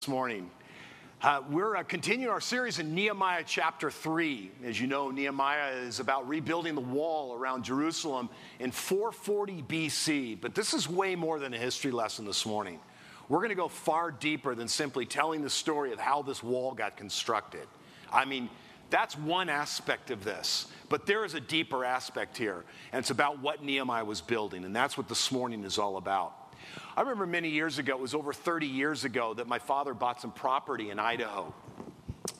this morning. Uh, we're uh, continuing our series in Nehemiah chapter 3. As you know, Nehemiah is about rebuilding the wall around Jerusalem in 440 BC. But this is way more than a history lesson this morning. We're going to go far deeper than simply telling the story of how this wall got constructed. I mean, that's one aspect of this. But there is a deeper aspect here, and it's about what Nehemiah was building. And that's what this morning is all about. I remember many years ago, it was over 30 years ago, that my father bought some property in Idaho.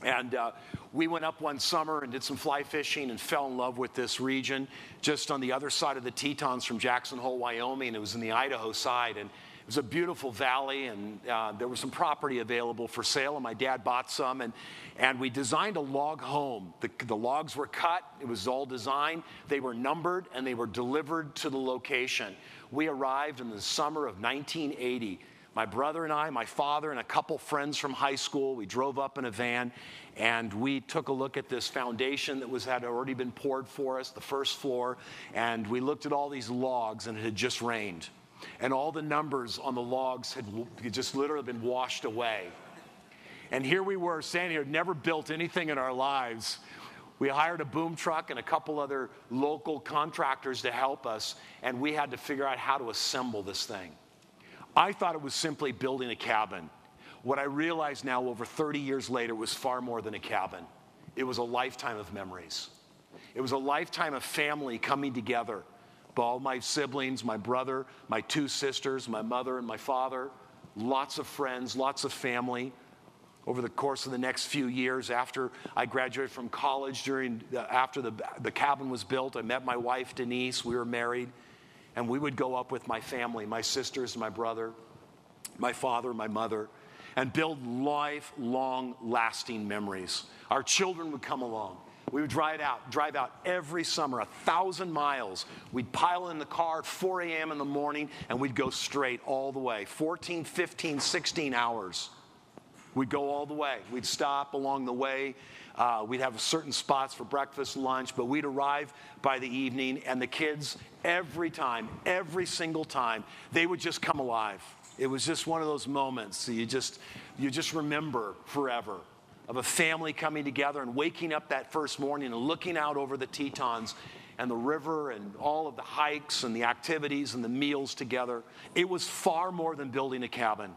And uh, we went up one summer and did some fly fishing and fell in love with this region just on the other side of the Tetons from Jackson Hole, Wyoming. It was in the Idaho side. And it was a beautiful valley, and uh, there was some property available for sale, and my dad bought some. And, and we designed a log home. The, the logs were cut, it was all designed, they were numbered, and they were delivered to the location. We arrived in the summer of 1980. My brother and I, my father, and a couple friends from high school, we drove up in a van and we took a look at this foundation that was had already been poured for us, the first floor, and we looked at all these logs and it had just rained. And all the numbers on the logs had just literally been washed away. And here we were standing here, never built anything in our lives. We hired a boom truck and a couple other local contractors to help us, and we had to figure out how to assemble this thing. I thought it was simply building a cabin. What I realize now, over 30 years later, was far more than a cabin. It was a lifetime of memories. It was a lifetime of family coming together. All my siblings, my brother, my two sisters, my mother, and my father, lots of friends, lots of family over the course of the next few years after I graduated from college, during after the, the cabin was built, I met my wife Denise. We were married, and we would go up with my family, my sisters, my brother, my father, my mother, and build lifelong, lasting memories. Our children would come along. We would drive out, drive out every summer, a thousand miles. We'd pile in the car at 4 a.m. in the morning, and we'd go straight all the way 14, 15, 16 hours We'd go all the way. We'd stop along the way. Uh, we'd have certain spots for breakfast, lunch, but we'd arrive by the evening, and the kids, every time, every single time, they would just come alive. It was just one of those moments that you just, you just remember forever of a family coming together and waking up that first morning and looking out over the Tetons and the river and all of the hikes and the activities and the meals together. It was far more than building a cabin.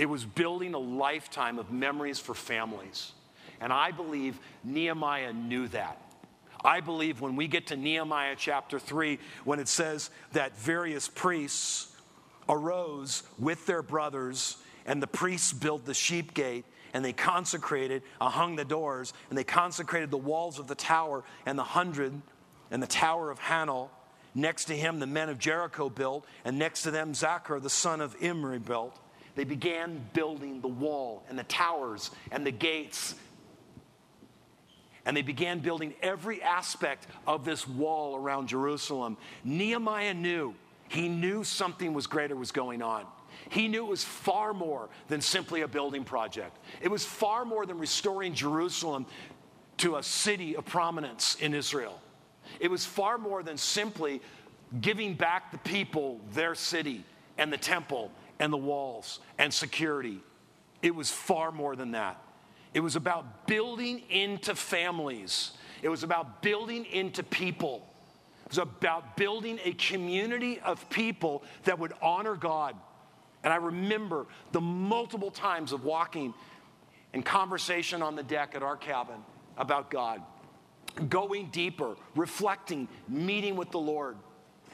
It was building a lifetime of memories for families. And I believe Nehemiah knew that. I believe when we get to Nehemiah chapter 3, when it says that various priests arose with their brothers, and the priests built the sheep gate, and they consecrated, uh, hung the doors, and they consecrated the walls of the tower and the hundred and the tower of Hanel. Next to him, the men of Jericho built, and next to them, Zaccur, the son of Imri, built. They began building the wall and the towers and the gates. And they began building every aspect of this wall around Jerusalem. Nehemiah knew, he knew something was greater was going on. He knew it was far more than simply a building project. It was far more than restoring Jerusalem to a city of prominence in Israel. It was far more than simply giving back the people their city and the temple and the walls and security. It was far more than that. It was about building into families, it was about building into people. It was about building a community of people that would honor God. And I remember the multiple times of walking and conversation on the deck at our cabin about God, going deeper, reflecting, meeting with the Lord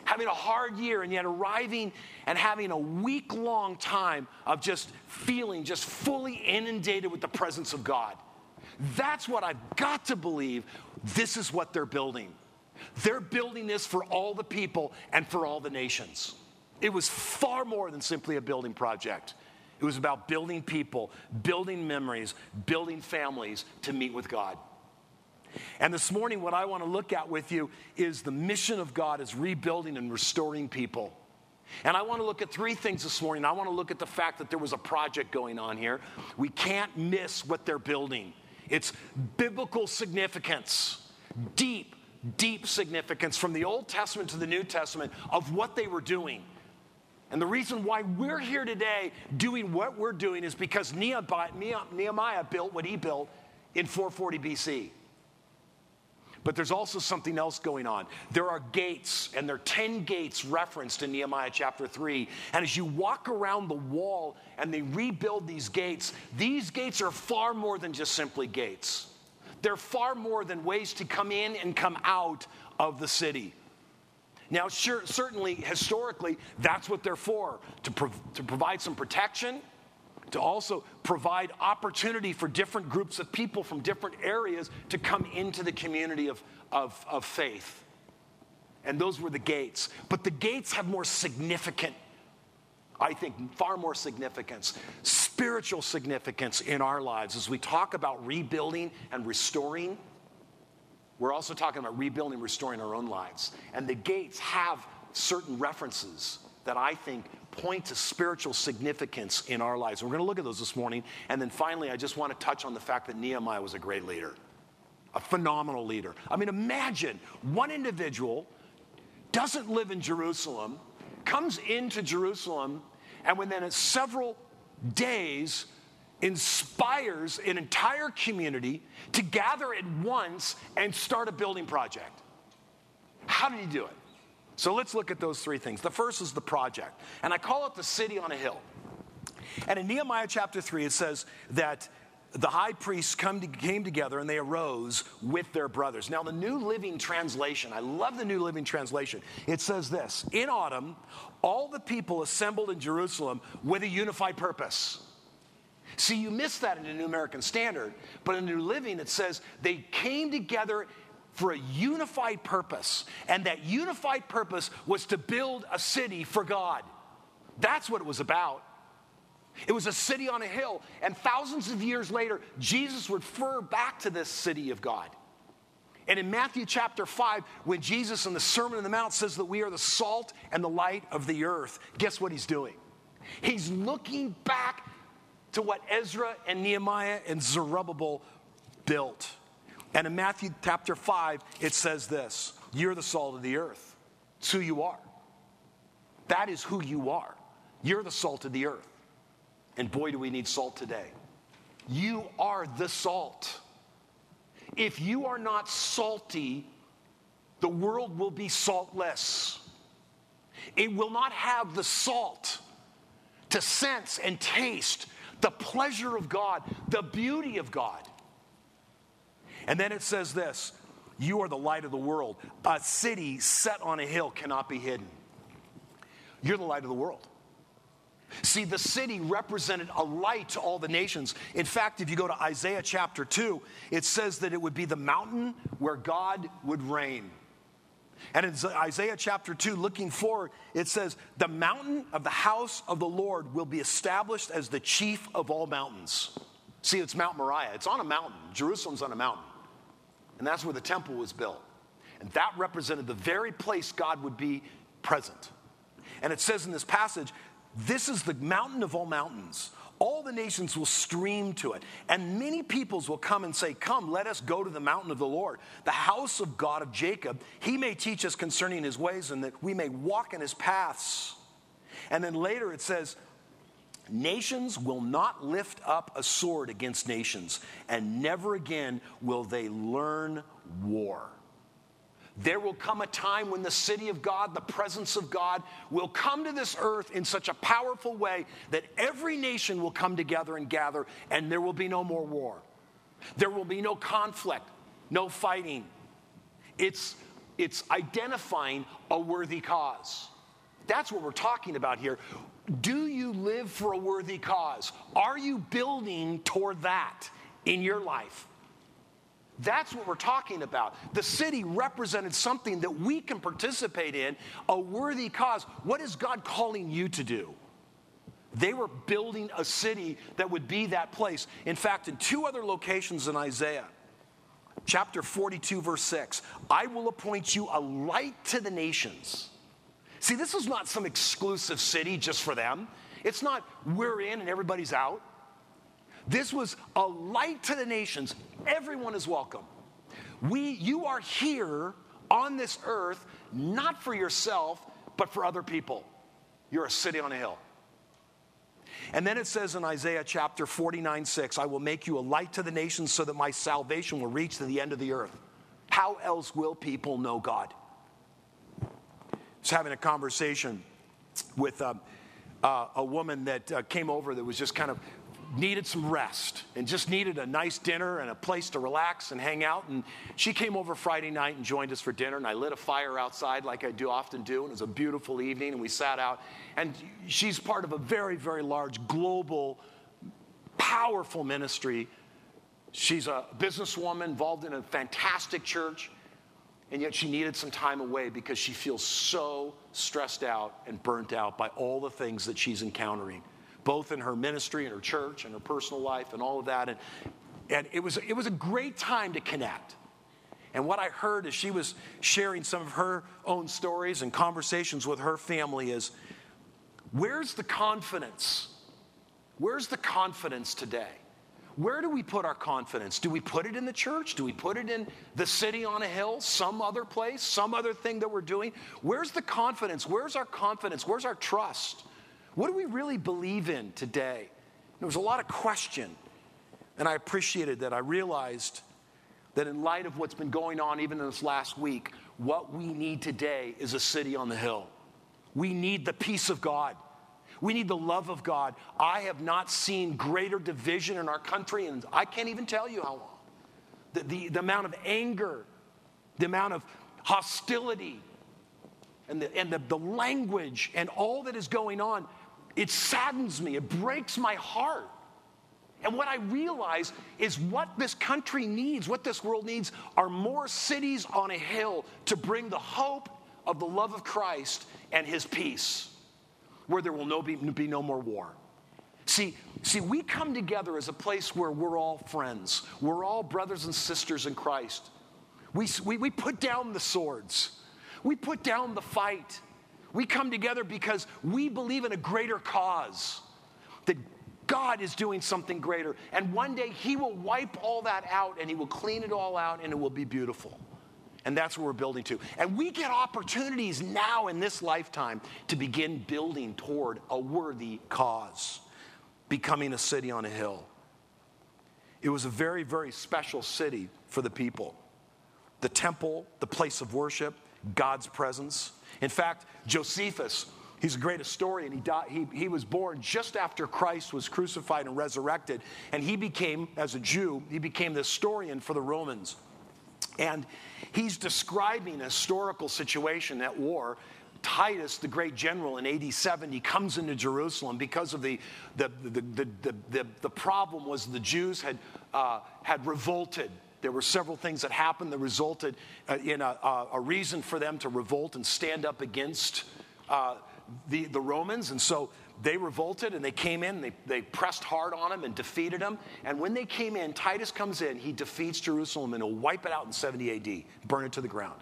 having a hard year, and yet arriving and having a week long time of just feeling just fully inundated with the presence of God. That's what I've got to believe. This is what they're building. They're building this for all the people and for all the nations. It was far more than simply a building project. It was about building people, building memories, building families to meet with God. And this morning, what I want to look at with you is the mission of God is rebuilding and restoring people. And I want to look at three things this morning. I want to look at the fact that there was a project going on here. We can't miss what they're building. It's biblical significance, deep, deep significance from the Old Testament to the New Testament of what they were doing. And the reason why we're here today doing what we're doing is because Nehemiah built what he built in 440 BC. But there's also something else going on. There are gates, and there are 10 gates referenced in Nehemiah chapter 3. And as you walk around the wall and they rebuild these gates, these gates are far more than just simply gates. They're far more than ways to come in and come out of the city. Now, sure, certainly, historically, that's what they're for to, pro- to provide some protection, to also provide opportunity for different groups of people from different areas to come into the community of, of, of faith. And those were the gates. But the gates have more significant, I think, far more significance, spiritual significance in our lives as we talk about rebuilding and restoring we're also talking about rebuilding, restoring our own lives. And the gates have certain references that I think point to spiritual significance in our lives. We're going to look at those this morning. And then finally, I just want to touch on the fact that Nehemiah was a great leader, a phenomenal leader. I mean, imagine one individual doesn't live in Jerusalem, comes into Jerusalem, and within several days, inspires an entire community to gather at once and start a building project. How did he do it? So let's look at those three things. The first is the project, and I call it the city on a hill. And in Nehemiah chapter 3, it says that the high priests to, came together and they arose with their brothers. Now, the New Living Translation, I love the New Living Translation. It says this In autumn, all the people assembled in Jerusalem with a unified purpose. See, you miss that in the New American Standard, but in the New Living it says they came together for a unified purpose, and that unified purpose was to build a city for God. That's what it was about. It was a city on a hill, and thousands of years later, Jesus would refer back to this city of God. And in Matthew chapter 5, when Jesus in the Sermon on the Mount says that we are the salt and the light of the earth, guess what he's doing? He's looking back to what Ezra and Nehemiah and Zerubbabel built. And in Matthew chapter 5, it says this You're the salt of the earth. It's who you are. That is who you are. You're the salt of the earth. And boy, do we need salt today. You are the salt. If you are not salty, the world will be saltless. It will not have the salt to sense and taste the pleasure of God, the beauty of God. And then it says this You are the light of the world. A city set on a hill cannot be hidden. You're the light of the world. See, the city represented a light to all the nations. In fact, if you go to Isaiah chapter 2, it says that it would be the mountain where God would reign. And in Isaiah chapter 2, looking forward, it says, The mountain of the house of the Lord will be established as the chief of all mountains. See, it's Mount Moriah. It's on a mountain. Jerusalem's on a mountain. And that's where the temple was built. And that represented the very place God would be present. And it says in this passage, This is the mountain of all mountains. All the nations will stream to it, and many peoples will come and say, Come, let us go to the mountain of the Lord, the house of God of Jacob. He may teach us concerning his ways, and that we may walk in his paths. And then later it says, Nations will not lift up a sword against nations, and never again will they learn war. There will come a time when the city of God, the presence of God, will come to this earth in such a powerful way that every nation will come together and gather, and there will be no more war. There will be no conflict, no fighting. It's, it's identifying a worthy cause. That's what we're talking about here. Do you live for a worthy cause? Are you building toward that in your life? That's what we're talking about. The city represented something that we can participate in, a worthy cause. What is God calling you to do? They were building a city that would be that place. In fact, in two other locations in Isaiah, chapter 42, verse 6, I will appoint you a light to the nations. See, this is not some exclusive city just for them. It's not we're in and everybody's out. This was a light to the nations. Everyone is welcome. We, you are here on this earth not for yourself, but for other people. You're a city on a hill. And then it says in Isaiah chapter 49 6, I will make you a light to the nations so that my salvation will reach to the end of the earth. How else will people know God? Was having a conversation with uh, uh, a woman that uh, came over that was just kind of needed some rest and just needed a nice dinner and a place to relax and hang out. And she came over Friday night and joined us for dinner. And I lit a fire outside like I do often do. And it was a beautiful evening. And we sat out. And she's part of a very, very large global, powerful ministry. She's a businesswoman involved in a fantastic church. And yet she needed some time away because she feels so stressed out and burnt out by all the things that she's encountering both in her ministry and her church and her personal life and all of that. And, and it, was, it was a great time to connect. And what I heard as she was sharing some of her own stories and conversations with her family is where's the confidence? Where's the confidence today? Where do we put our confidence? Do we put it in the church? Do we put it in the city on a hill, some other place, some other thing that we're doing? Where's the confidence? Where's our confidence? Where's our trust? What do we really believe in today? There was a lot of question, and I appreciated that. I realized that in light of what's been going on even in this last week, what we need today is a city on the hill. We need the peace of God. We need the love of God. I have not seen greater division in our country, and I can't even tell you how long. The, the, the amount of anger, the amount of hostility, and, the, and the, the language, and all that is going on. It saddens me, it breaks my heart. And what I realize is what this country needs, what this world needs, are more cities on a hill to bring the hope of the love of Christ and his peace, where there will no be, be no more war. See, see, we come together as a place where we're all friends. We're all brothers and sisters in Christ. We, we, we put down the swords. We put down the fight. We come together because we believe in a greater cause, that God is doing something greater. And one day He will wipe all that out and He will clean it all out and it will be beautiful. And that's what we're building to. And we get opportunities now in this lifetime to begin building toward a worthy cause, becoming a city on a hill. It was a very, very special city for the people. The temple, the place of worship, God's presence. In fact, Josephus, he's a great historian. He, died, he, he was born just after Christ was crucified and resurrected. And he became, as a Jew, he became the historian for the Romans. And he's describing a historical situation at war. Titus, the great general in AD 70, comes into Jerusalem because of the, the, the, the, the, problem was the Jews had, uh, had revolted there were several things that happened that resulted uh, in a, a, reason for them to revolt and stand up against uh, the, the Romans. And so they revolted and they came in, they, they pressed hard on them and defeated them. And when they came in, Titus comes in, he defeats Jerusalem and he'll wipe it out in 70 AD, burn it to the ground.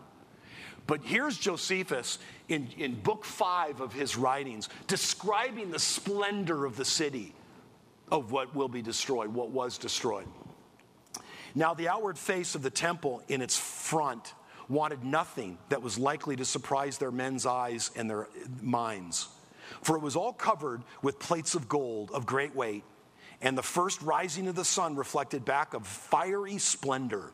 But here's Josephus in, in book five of his writings describing the splendor of the city of what will be destroyed, what was destroyed. Now, the outward face of the temple in its front wanted nothing that was likely to surprise their men's eyes and their minds. For it was all covered with plates of gold of great weight, and the first rising of the sun reflected back a fiery splendor,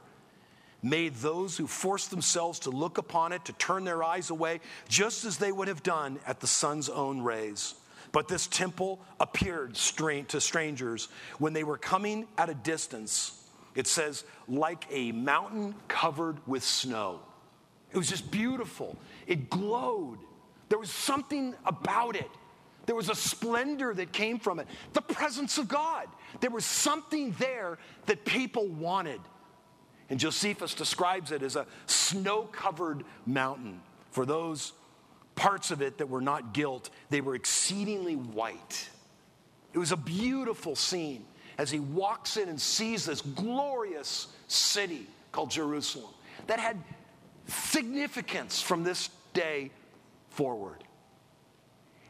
made those who forced themselves to look upon it to turn their eyes away, just as they would have done at the sun's own rays. But this temple appeared to strangers when they were coming at a distance it says, like a mountain covered with snow. It was just beautiful. It glowed. There was something about it. There was a splendor that came from it. The presence of God. There was something there that people wanted. And Josephus describes it as a snow covered mountain. For those parts of it that were not gilt, they were exceedingly white. It was a beautiful scene as he walks in and sees this glorious city called Jerusalem that had significance from this day forward.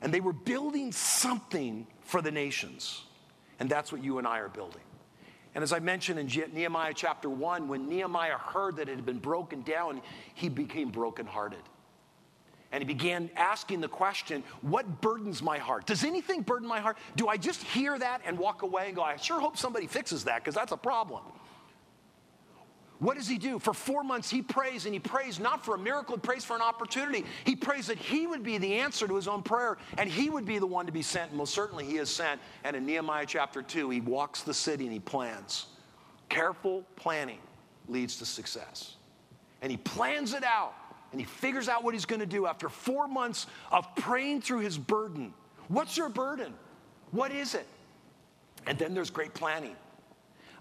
And they were building something for the nations. And that's what you and I are building. And as I mentioned in Nehemiah chapter 1, when Nehemiah heard that it had been broken down, he became brokenhearted. And he began asking the question, What burdens my heart? Does anything burden my heart? Do I just hear that and walk away and go, I sure hope somebody fixes that because that's a problem? What does he do? For four months, he prays, and he prays not for a miracle, he prays for an opportunity. He prays that he would be the answer to his own prayer, and he would be the one to be sent. And most certainly, he is sent. And in Nehemiah chapter 2, he walks the city and he plans. Careful planning leads to success. And he plans it out, and he figures out what he's going to do after four months of praying through his burden. What's your burden? What is it? And then there's great planning.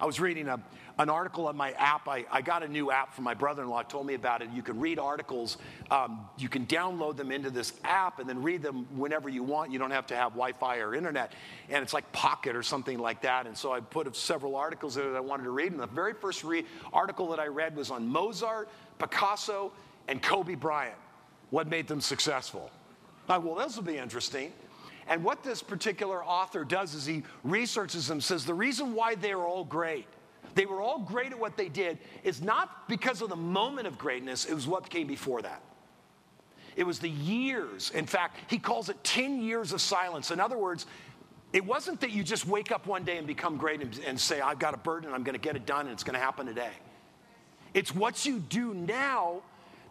I was reading a, an article on my app. I, I got a new app from my brother in law, told me about it. You can read articles, um, you can download them into this app and then read them whenever you want. You don't have to have Wi Fi or internet. And it's like Pocket or something like that. And so I put several articles there that I wanted to read. And the very first re- article that I read was on Mozart, Picasso, and Kobe Bryant. What made them successful? I well, this will be interesting. And what this particular author does is he researches them, says the reason why they are all great they were all great at what they did. is not because of the moment of greatness, it was what came before that. It was the years. In fact, he calls it 10 years of silence. In other words, it wasn't that you just wake up one day and become great and, and say, I've got a burden, I'm going to get it done, and it's going to happen today. It's what you do now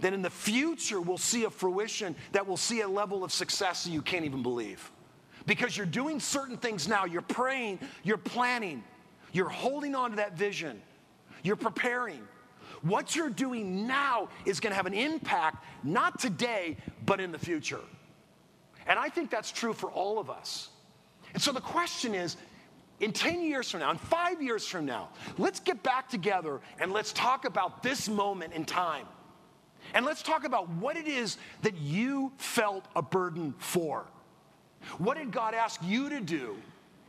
that in the future will see a fruition that will see a level of success that you can't even believe. Because you're doing certain things now, you're praying, you're planning, you're holding on to that vision. You're preparing. What you're doing now is going to have an impact, not today, but in the future. And I think that's true for all of us. And so the question is in 10 years from now, in five years from now, let's get back together and let's talk about this moment in time. And let's talk about what it is that you felt a burden for. What did God ask you to do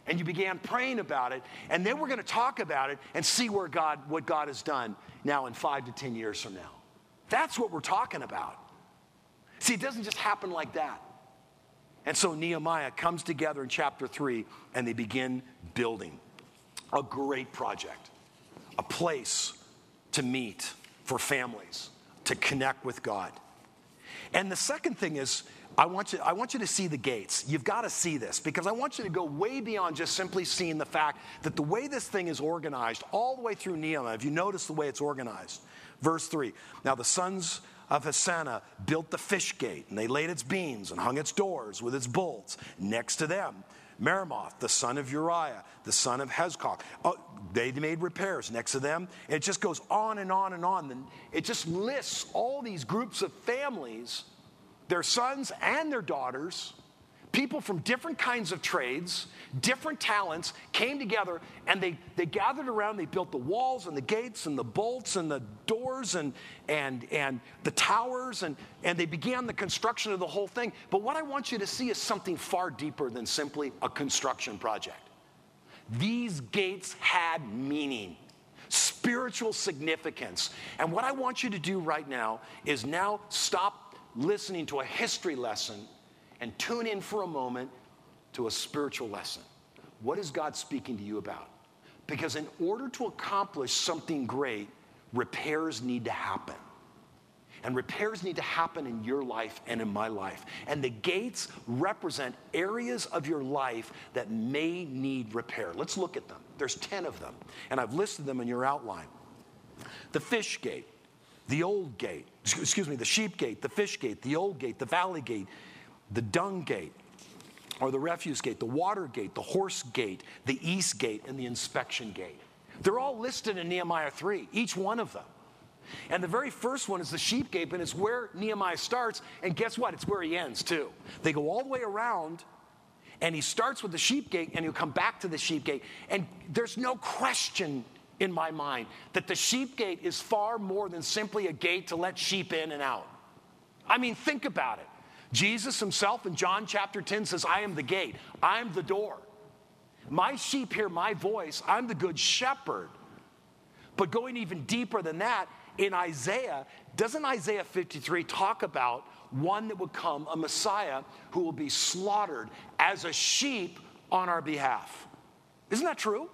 and you began praying about it, and then we're going to talk about it and see where God, what God has done now in five to 10 years from now. That's what we're talking about. See, it doesn't just happen like that. And so Nehemiah comes together in chapter three and they begin building a great project, a place to meet for families, to connect with God. And the second thing is, I want, you, I want you to see the gates. You've got to see this because I want you to go way beyond just simply seeing the fact that the way this thing is organized, all the way through Nehemiah, if you notice the way it's organized. Verse 3 Now the sons of Hassenaah built the fish gate, and they laid its beams and hung its doors with its bolts. Next to them, Meremoth, the son of Uriah, the son of Hezkok. Oh, they made repairs next to them. It just goes on and on and on. It just lists all these groups of families their sons and their daughters, people from different kinds of trades, different talents, came together and they, they gathered around. They built the walls and the gates and the bolts and the doors and, and, and the towers, and, and they began the construction of the whole thing. But what I want you to see is something far deeper than simply a construction project. These gates had meaning spiritual significance. And what I want you to do right now is now stop listening to a history lesson and tune in for a moment to a spiritual lesson. What is God speaking to you about? Because in order to accomplish something great, repairs need to happen. And repairs need to happen in your life and in my life. And the gates represent areas of your life that may need repair. Let's look at them. There's 10 of them, and I've listed them in your outline. The fish gate the old gate, excuse me, the sheep gate, the fish gate, the old gate, the valley gate, the dung gate, or the refuse gate, the water gate, the horse gate, the east gate, and the inspection gate. They're all listed in Nehemiah 3, each one of them. And the very first one is the sheep gate, and it's where Nehemiah starts. And guess what? It's where he ends, too. They go all the way around, and he starts with the sheep gate, and he'll come back to the sheep gate. And there's no question in my mind that the sheep gate is far more than simply a gate to let sheep in and out. I mean, think about it. Jesus himself in John chapter 10 says, I am the gate, I'm the door. My sheep hear my voice, I'm the good shepherd. But going even deeper than that, in Isaiah, doesn't Isaiah 53 talk about one that would come, a Messiah who will be slaughtered as a sheep on our behalf? Isn't that true?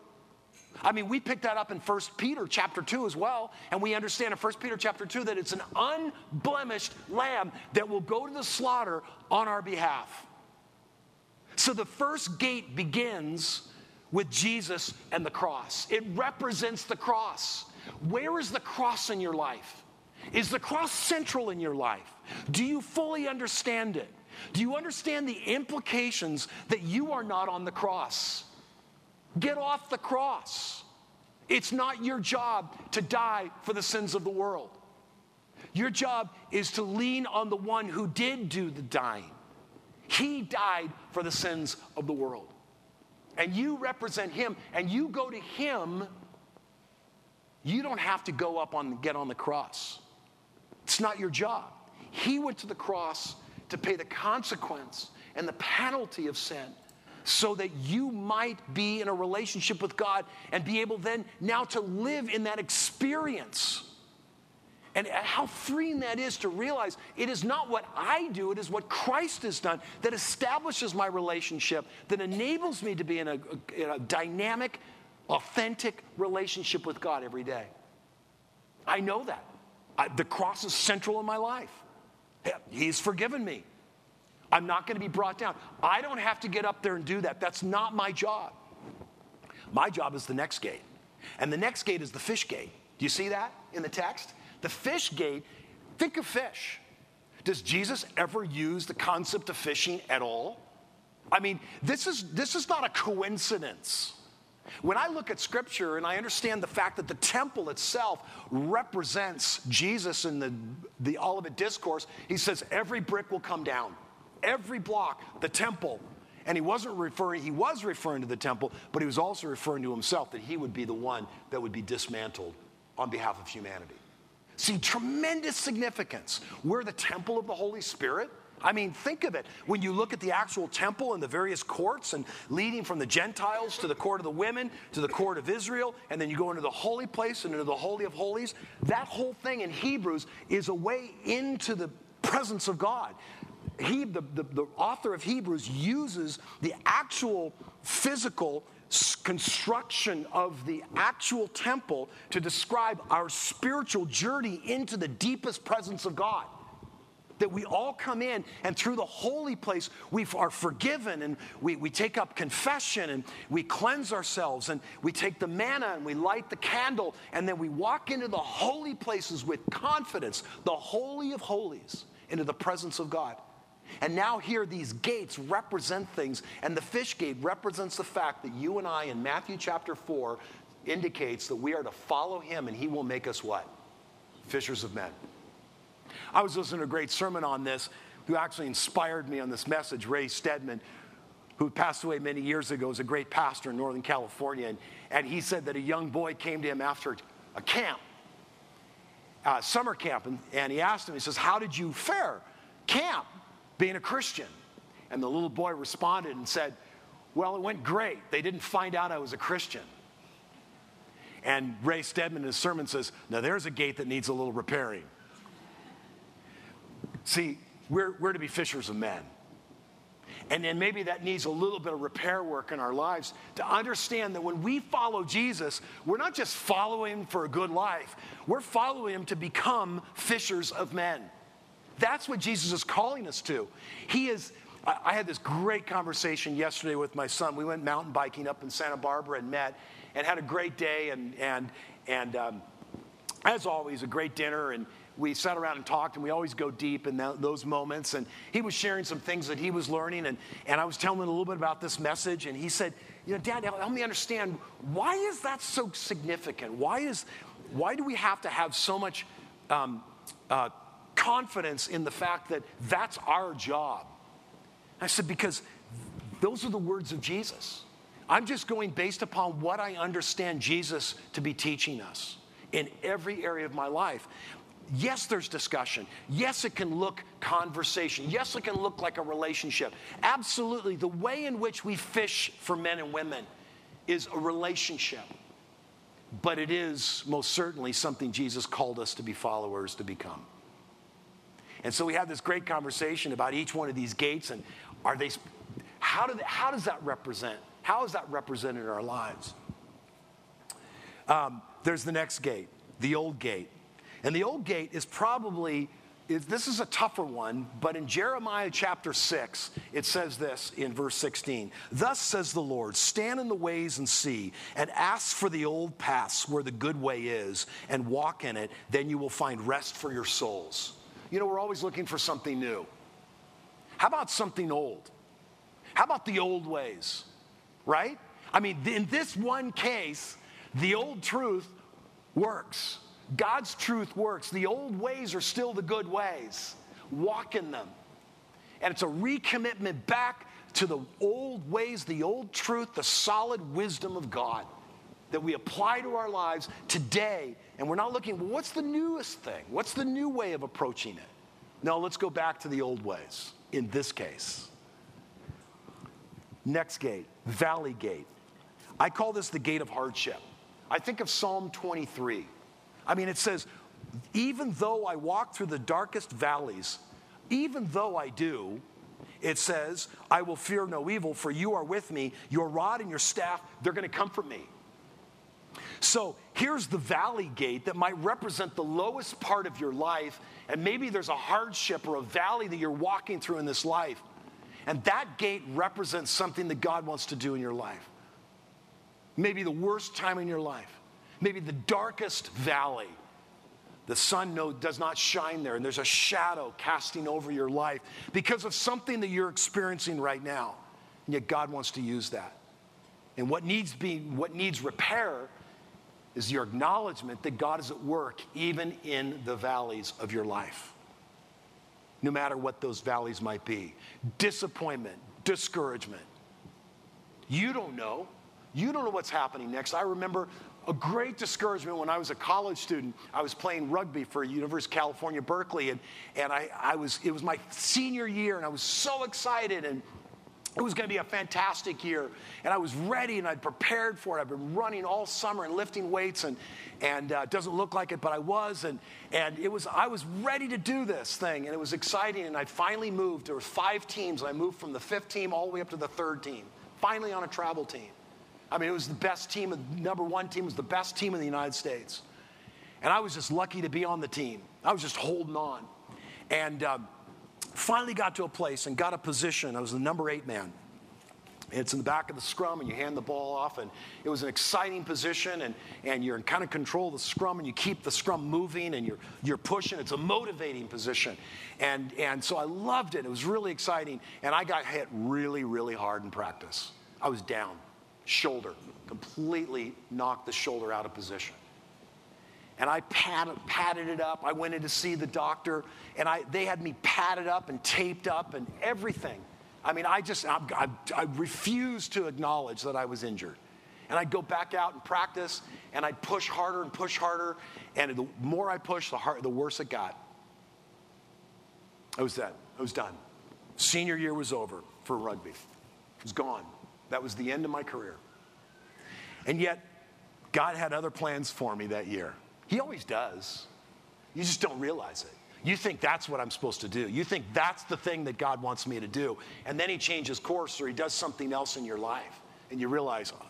I mean, we picked that up in 1 Peter chapter 2 as well, and we understand in 1 Peter chapter 2 that it's an unblemished lamb that will go to the slaughter on our behalf. So the first gate begins with Jesus and the cross. It represents the cross. Where is the cross in your life? Is the cross central in your life? Do you fully understand it? Do you understand the implications that you are not on the cross? Get off the cross. It's not your job to die for the sins of the world. Your job is to lean on the one who did do the dying. He died for the sins of the world. And you represent him and you go to him. You don't have to go up on get on the cross. It's not your job. He went to the cross to pay the consequence and the penalty of sin so that you might be in a relationship with God and be able then now to live in that experience. And how freeing that is to realize it is not what I do, it is what Christ has done that establishes my relationship, that enables me to be in a, in a dynamic, authentic relationship with God every day. I know that. I, the cross is central in my life. He's forgiven me. I'm not going to be brought down. I don't have to get up there and do that. That's not my job. My job is the next gate. And the next gate is the fish gate. Do you see that in the text? The fish gate, think of fish. Does Jesus ever use the concept of fishing at all? I mean, this is, this is not a coincidence. When I look at scripture and I understand the fact that the temple itself represents Jesus in the, the Olivet Discourse, he says every brick will come down every block, the temple. And he wasn't referring, he was referring to the temple, but he was also referring to himself that he would be the one that would be dismantled on behalf of humanity. See, tremendous significance. We're the temple of the Holy Spirit. I mean, think of it. When you look at the actual temple and the various courts and leading from the Gentiles to the court of the women to the court of Israel, and then you go into the holy place and into the Holy of Holies, that whole thing in Hebrews is a way into the presence of God he, the, the, the author of Hebrews uses the actual physical construction of the actual temple to describe our spiritual journey into the deepest presence of God. That we all come in and through the holy place we are forgiven and we, we take up confession and we cleanse ourselves and we take the manna and we light the candle and then we walk into the holy places with confidence, the holy of holies, into the presence of God. And now here these gates represent things, and the fish gate represents the fact that you and I in Matthew chapter 4 indicates that we are to follow him and he will make us what? Fishers of men. I was listening to a great sermon on this who actually inspired me on this message, Ray Stedman, who passed away many years ago, was a great pastor in Northern California. And, and he said that a young boy came to him after a camp, uh, summer camp, and, and he asked him, he says, How did you fare? Camp being a Christian? And the little boy responded and said, Well, it went great. They didn't find out I was a Christian. And Ray Stedman in his sermon says, Now there's a gate that needs a little repairing. See, we're, we're to be fishers of men. And then maybe that needs a little bit of repair work in our lives to understand that when we follow Jesus, we're not just following for a good life, we're following him to become fishers of men. That's what Jesus is calling us to. He is. I had this great conversation yesterday with my son. We went mountain biking up in Santa Barbara and met and had a great day and and and um, as always a great dinner and we sat around and talked and we always go deep in that, those moments and he was sharing some things that he was learning and, and i was telling him a little bit about this message and he said you know dad help me understand why is that so significant why is why do we have to have so much um, uh, confidence in the fact that that's our job. I said, because those are the words of Jesus. I'm just going based upon what I understand Jesus to be teaching us in every area of my life. Yes, there's discussion. Yes, it can look conversation. Yes, it can look like a relationship. Absolutely. The way in which we fish for men and women is a relationship. But it is most certainly something Jesus called us to be followers to become. And so we had this great conversation about each one of these gates and are they, how, do they, how does that represent? How is that represented in our lives? Um, there's the next gate, the old gate. And the old gate is probably, this is a tougher one, but in Jeremiah chapter 6, it says this in verse 16 Thus says the Lord, stand in the ways and see, and ask for the old paths where the good way is, and walk in it, then you will find rest for your souls. You know, we're always looking for something new. How about something old? How about the old ways? Right? I mean, in this one case, the old truth works. God's truth works. The old ways are still the good ways. Walk in them. And it's a recommitment back to the old ways, the old truth, the solid wisdom of God that we apply to our lives today. And we're not looking, well, what's the newest thing? What's the new way of approaching it? No, let's go back to the old ways in this case. Next gate, Valley Gate. I call this the gate of hardship. I think of Psalm 23. I mean, it says, even though I walk through the darkest valleys, even though I do, it says, I will fear no evil, for you are with me. Your rod and your staff, they're going to comfort me. So here's the valley gate that might represent the lowest part of your life. And maybe there's a hardship or a valley that you're walking through in this life. And that gate represents something that God wants to do in your life. Maybe the worst time in your life, maybe the darkest valley. The sun no, does not shine there, and there's a shadow casting over your life because of something that you're experiencing right now. And yet, God wants to use that. And what needs, being, what needs repair is your acknowledgement that God is at work even in the valleys of your life, no matter what those valleys might be disappointment, discouragement. You don't know. You don't know what's happening next. I remember a great discouragement when I was a college student. I was playing rugby for University of California, Berkeley, and, and I, I was, it was my senior year, and I was so excited. And it was going to be a fantastic year. And I was ready and I'd prepared for it. I've been running all summer and lifting weights, and, and uh, it doesn't look like it, but I was. And, and it was, I was ready to do this thing, and it was exciting. And I finally moved. There were five teams, and I moved from the fifth team all the way up to the third team, finally on a travel team. I mean, it was the best team, the number one team was the best team in the United States. And I was just lucky to be on the team. I was just holding on. And um, Finally got to a place and got a position. I was the number eight man. It's in the back of the scrum, and you hand the ball off, and it was an exciting position, and, and you're in kind of control of the scrum, and you keep the scrum moving, and you're, you're pushing. It's a motivating position. And, and so I loved it. It was really exciting, and I got hit really, really hard in practice. I was down, shoulder, completely knocked the shoulder out of position and I padded, padded it up. I went in to see the doctor, and I, they had me padded up and taped up and everything. I mean, I just, I, I, I refused to acknowledge that I was injured. And I'd go back out and practice, and I'd push harder and push harder. And the more I pushed, the, hard, the worse it got. I was done. I was done. Senior year was over for rugby. It was gone. That was the end of my career. And yet, God had other plans for me that year. He always does. You just don't realize it. You think that's what I'm supposed to do. You think that's the thing that God wants me to do. And then he changes course or he does something else in your life. And you realize oh,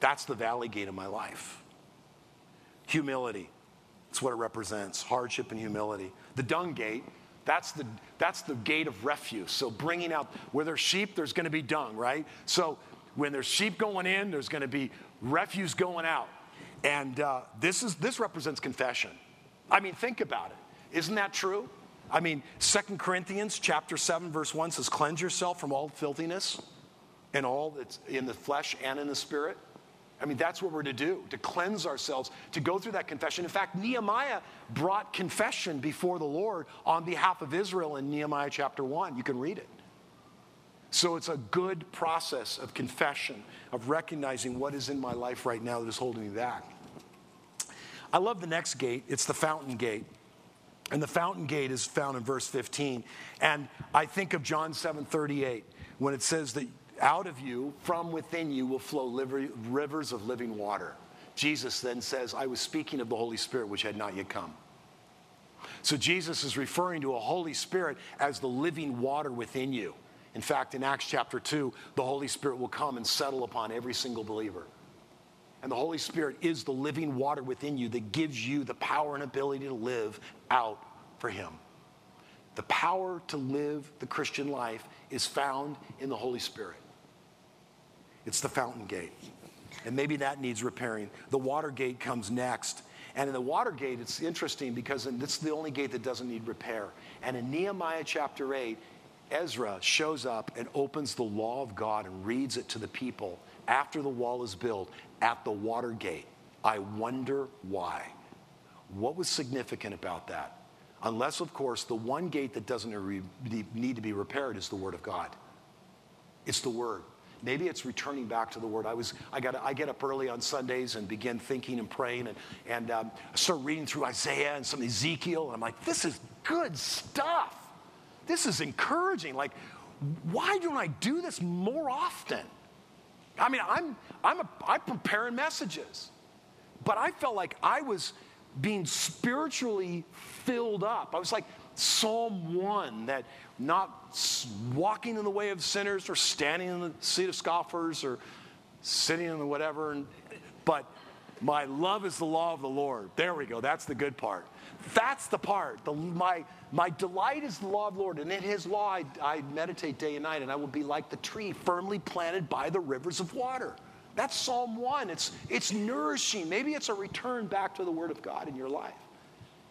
that's the valley gate of my life. Humility. That's what it represents hardship and humility. The dung gate, that's the, that's the gate of refuse. So bringing out, where there's sheep, there's going to be dung, right? So when there's sheep going in, there's going to be refuse going out. And uh, this, is, this represents confession. I mean, think about it. Isn't that true? I mean, Second Corinthians chapter 7, verse 1 says, Cleanse yourself from all filthiness and all that's in the flesh and in the spirit. I mean, that's what we're to do, to cleanse ourselves, to go through that confession. In fact, Nehemiah brought confession before the Lord on behalf of Israel in Nehemiah chapter 1. You can read it. So it's a good process of confession, of recognizing what is in my life right now that is holding me back. I love the next gate. It's the fountain gate. And the fountain gate is found in verse 15. And I think of John 7 38 when it says that out of you, from within you, will flow rivers of living water. Jesus then says, I was speaking of the Holy Spirit, which had not yet come. So Jesus is referring to a Holy Spirit as the living water within you. In fact, in Acts chapter 2, the Holy Spirit will come and settle upon every single believer. And the Holy Spirit is the living water within you that gives you the power and ability to live out for Him. The power to live the Christian life is found in the Holy Spirit. It's the fountain gate. And maybe that needs repairing. The water gate comes next. And in the water gate, it's interesting because it's the only gate that doesn't need repair. And in Nehemiah chapter 8, Ezra shows up and opens the law of God and reads it to the people after the wall is built at the water gate. I wonder why. What was significant about that? Unless, of course, the one gate that doesn't need to be repaired is the Word of God. It's the Word. Maybe it's returning back to the Word. I was, I got, I get up early on Sundays and begin thinking and praying, and and um, start reading through Isaiah and some Ezekiel, and I'm like, this is good stuff. This is encouraging. Like, why don't I do this more often? I mean, I'm I'm a, I'm preparing messages, but I felt like I was being spiritually filled up. I was like Psalm 1 that not walking in the way of sinners or standing in the seat of scoffers or sitting in the whatever, and, but my love is the law of the Lord. There we go. That's the good part. That's the part. The, my, my delight is the law of the Lord, and in his law I, I meditate day and night, and I will be like the tree firmly planted by the rivers of water. That's Psalm 1. It's, it's nourishing. Maybe it's a return back to the Word of God in your life.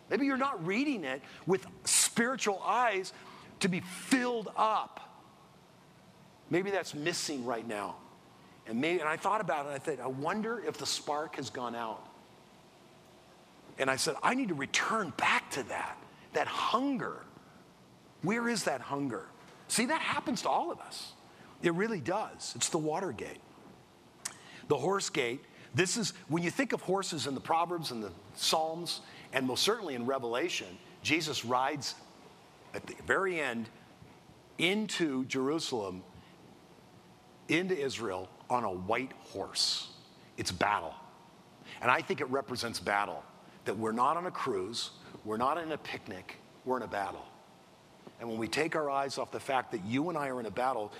Maybe you're not reading it with spiritual eyes to be filled up. Maybe that's missing right now. And, maybe, and I thought about it, I thought, I wonder if the spark has gone out. And I said, I need to return back to that, that hunger. Where is that hunger? See, that happens to all of us. It really does. It's the water gate. The horse gate, this is, when you think of horses in the Proverbs and the Psalms, and most certainly in Revelation, Jesus rides at the very end into Jerusalem, into Israel on a white horse. It's battle. And I think it represents battle that we're not on a cruise, we're not in a picnic, we're in a battle. And when we take our eyes off the fact that you and I are in a battle,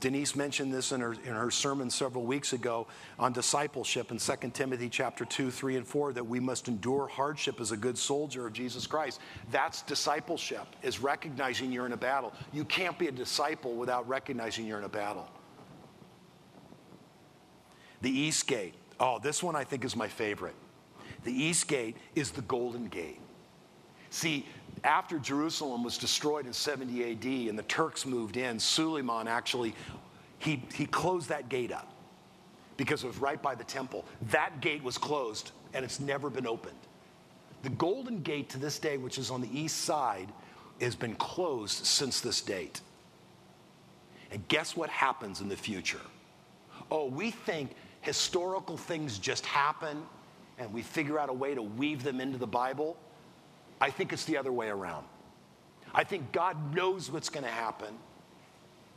Denise mentioned this in her, in her sermon several weeks ago on discipleship in 2 Timothy chapter 2, 3, and 4, that we must endure hardship as a good soldier of Jesus Christ. That's discipleship, is recognizing you're in a battle. You can't be a disciple without recognizing you're in a battle. The East Gate. Oh, this one I think is my favorite. The East Gate is the Golden Gate. See, after Jerusalem was destroyed in 70 AD and the Turks moved in, Suleiman actually he, he closed that gate up because it was right by the temple. That gate was closed and it's never been opened. The Golden Gate to this day, which is on the east side, has been closed since this date. And guess what happens in the future? Oh, we think historical things just happen and we figure out a way to weave them into the Bible. I think it's the other way around. I think God knows what's going to happen.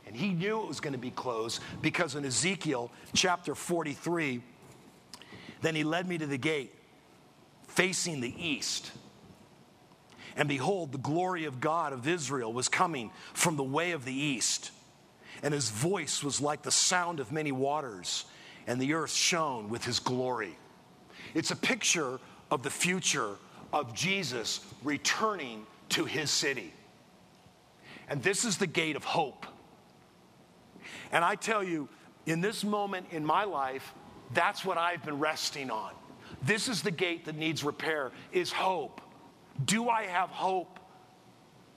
And he knew it was going to be closed because in Ezekiel chapter 43, then he led me to the gate facing the east. And behold, the glory of God of Israel was coming from the way of the east. And his voice was like the sound of many waters, and the earth shone with his glory. It's a picture of the future of Jesus returning to his city. And this is the gate of hope. And I tell you, in this moment in my life, that's what I've been resting on. This is the gate that needs repair is hope. Do I have hope?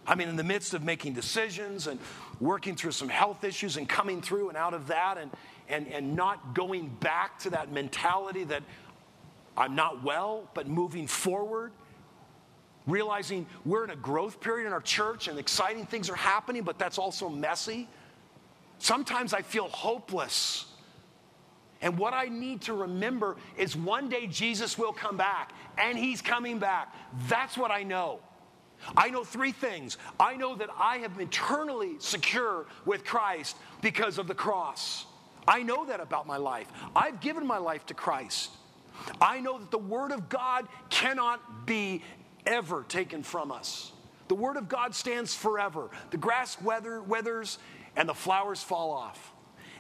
I mean, in the midst of making decisions and working through some health issues and coming through and out of that and, and, and not going back to that mentality that I'm not well, but moving forward realizing we're in a growth period in our church and exciting things are happening, but that's also messy. Sometimes I feel hopeless. And what I need to remember is one day Jesus will come back, and he's coming back. That's what I know. I know three things. I know that I have been eternally secure with Christ because of the cross. I know that about my life. I've given my life to Christ. I know that the Word of God cannot be ever taken from us. The Word of God stands forever. The grass weather, withers and the flowers fall off.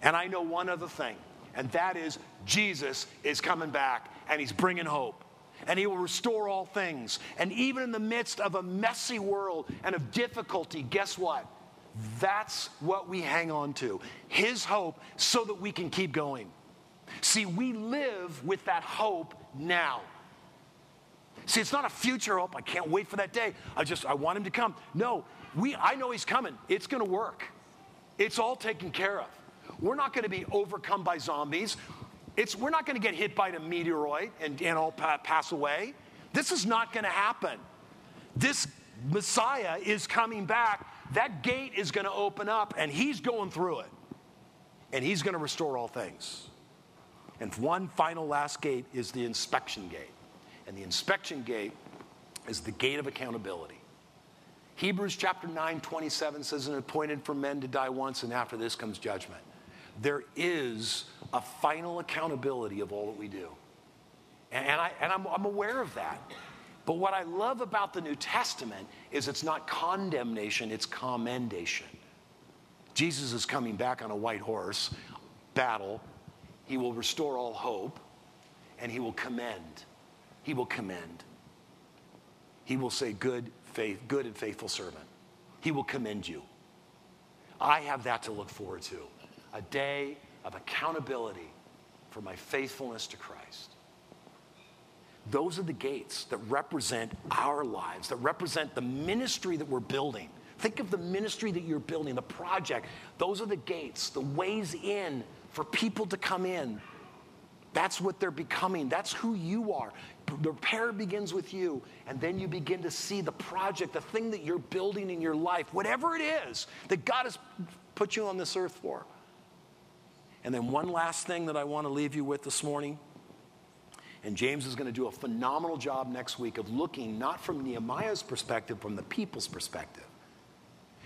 And I know one other thing, and that is Jesus is coming back and he's bringing hope. And he will restore all things. And even in the midst of a messy world and of difficulty, guess what? That's what we hang on to. His hope so that we can keep going. See, we live with that hope now. See, it's not a future hope. I can't wait for that day. I just I want him to come. No, we I know he's coming. It's going to work. It's all taken care of. We're not going to be overcome by zombies. It's, we're not going to get hit by a meteoroid and, and all pa- pass away. This is not going to happen. This Messiah is coming back. That gate is going to open up, and he's going through it. And he's going to restore all things. And one final last gate is the inspection gate. And the inspection gate is the gate of accountability. Hebrews chapter 9, 27 says, And appointed for men to die once, and after this comes judgment. There is a final accountability of all that we do. And, and I, and I'm, I'm aware of that. But what I love about the New Testament is it's not condemnation, it's commendation. Jesus is coming back on a white horse, battle. He will restore all hope, and he will commend. He will commend. He will say, Good, faith, good and faithful servant. He will commend you. I have that to look forward to a day of accountability for my faithfulness to Christ. Those are the gates that represent our lives, that represent the ministry that we're building. Think of the ministry that you're building, the project. Those are the gates, the ways in for people to come in. That's what they're becoming. That's who you are. The repair begins with you, and then you begin to see the project, the thing that you're building in your life, whatever it is that God has put you on this earth for. And then, one last thing that I want to leave you with this morning. And James is going to do a phenomenal job next week of looking not from Nehemiah's perspective, from the people's perspective.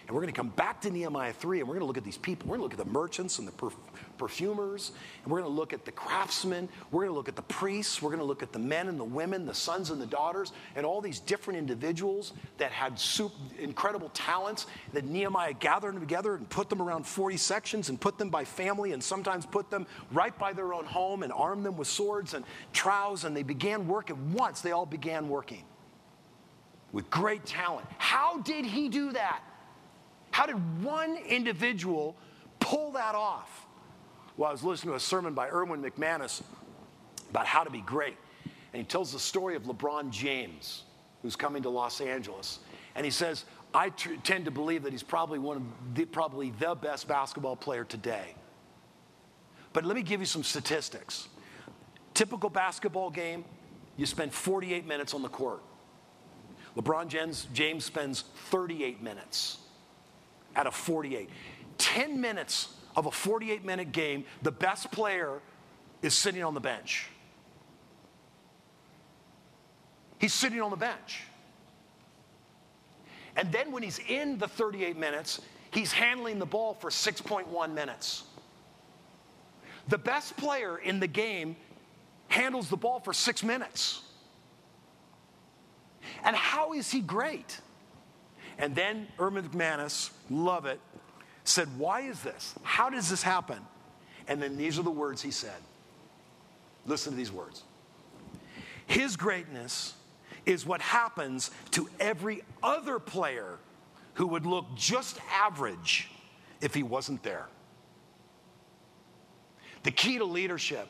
And we're going to come back to Nehemiah 3 and we're going to look at these people. We're going to look at the merchants and the perf- perfumers. And we're going to look at the craftsmen. We're going to look at the priests. We're going to look at the men and the women, the sons and the daughters, and all these different individuals that had super, incredible talents that Nehemiah gathered them together and put them around 40 sections and put them by family and sometimes put them right by their own home and armed them with swords and trowels. And they began work at once. They all began working with great talent. How did he do that? How did one individual pull that off? Well, I was listening to a sermon by Erwin McManus about how to be great. And he tells the story of LeBron James, who's coming to Los Angeles. And he says, I t- tend to believe that he's probably one of the, probably the best basketball player today. But let me give you some statistics. Typical basketball game, you spend 48 minutes on the court. LeBron James, James spends 38 minutes out of 48. 10 minutes of a 48 minute game, the best player is sitting on the bench. He's sitting on the bench. And then when he's in the 38 minutes, he's handling the ball for 6.1 minutes. The best player in the game handles the ball for six minutes. And how is he great? And then Erwin McManus, love it, said, Why is this? How does this happen? And then these are the words he said. Listen to these words. His greatness is what happens to every other player who would look just average if he wasn't there. The key to leadership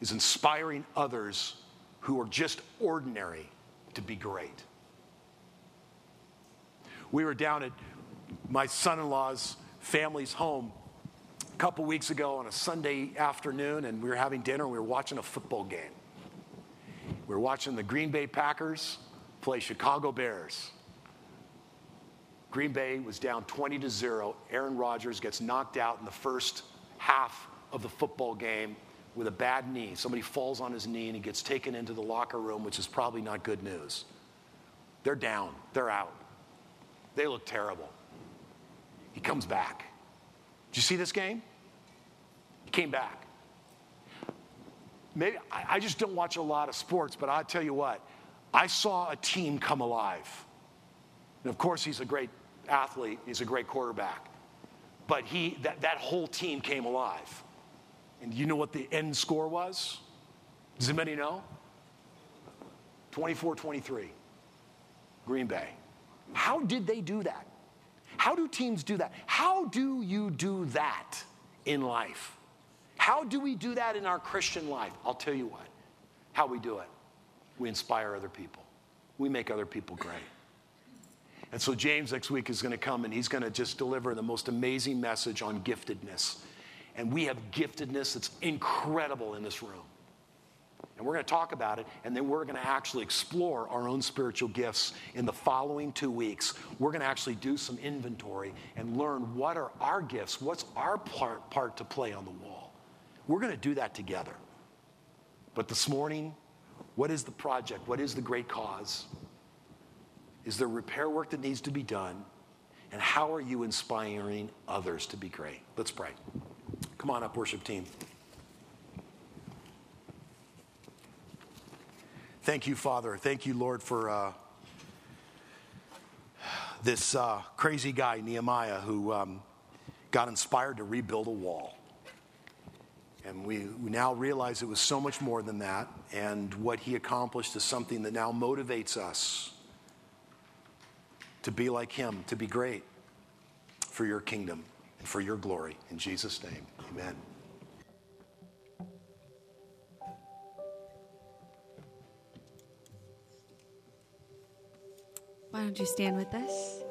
is inspiring others who are just ordinary to be great. We were down at my son in law's family's home a couple weeks ago on a Sunday afternoon, and we were having dinner and we were watching a football game. We were watching the Green Bay Packers play Chicago Bears. Green Bay was down 20 to 0. Aaron Rodgers gets knocked out in the first half of the football game with a bad knee. Somebody falls on his knee and he gets taken into the locker room, which is probably not good news. They're down, they're out. They look terrible. He comes back. Did you see this game? He came back. Maybe I just don't watch a lot of sports, but I'll tell you what, I saw a team come alive. And of course, he's a great athlete, he's a great quarterback. But he that, that whole team came alive. And you know what the end score was? Does anybody know? 24 23. Green Bay. How did they do that? How do teams do that? How do you do that in life? How do we do that in our Christian life? I'll tell you what, how we do it. We inspire other people, we make other people great. And so, James next week is going to come and he's going to just deliver the most amazing message on giftedness. And we have giftedness that's incredible in this room. And we're going to talk about it, and then we're going to actually explore our own spiritual gifts in the following two weeks. We're going to actually do some inventory and learn what are our gifts, what's our part, part to play on the wall. We're going to do that together. But this morning, what is the project? What is the great cause? Is there repair work that needs to be done? And how are you inspiring others to be great? Let's pray. Come on up, worship team. Thank you, Father. Thank you, Lord, for uh, this uh, crazy guy, Nehemiah, who um, got inspired to rebuild a wall. And we, we now realize it was so much more than that. And what he accomplished is something that now motivates us to be like him, to be great for your kingdom and for your glory. In Jesus' name, amen. Why don't you stand with us?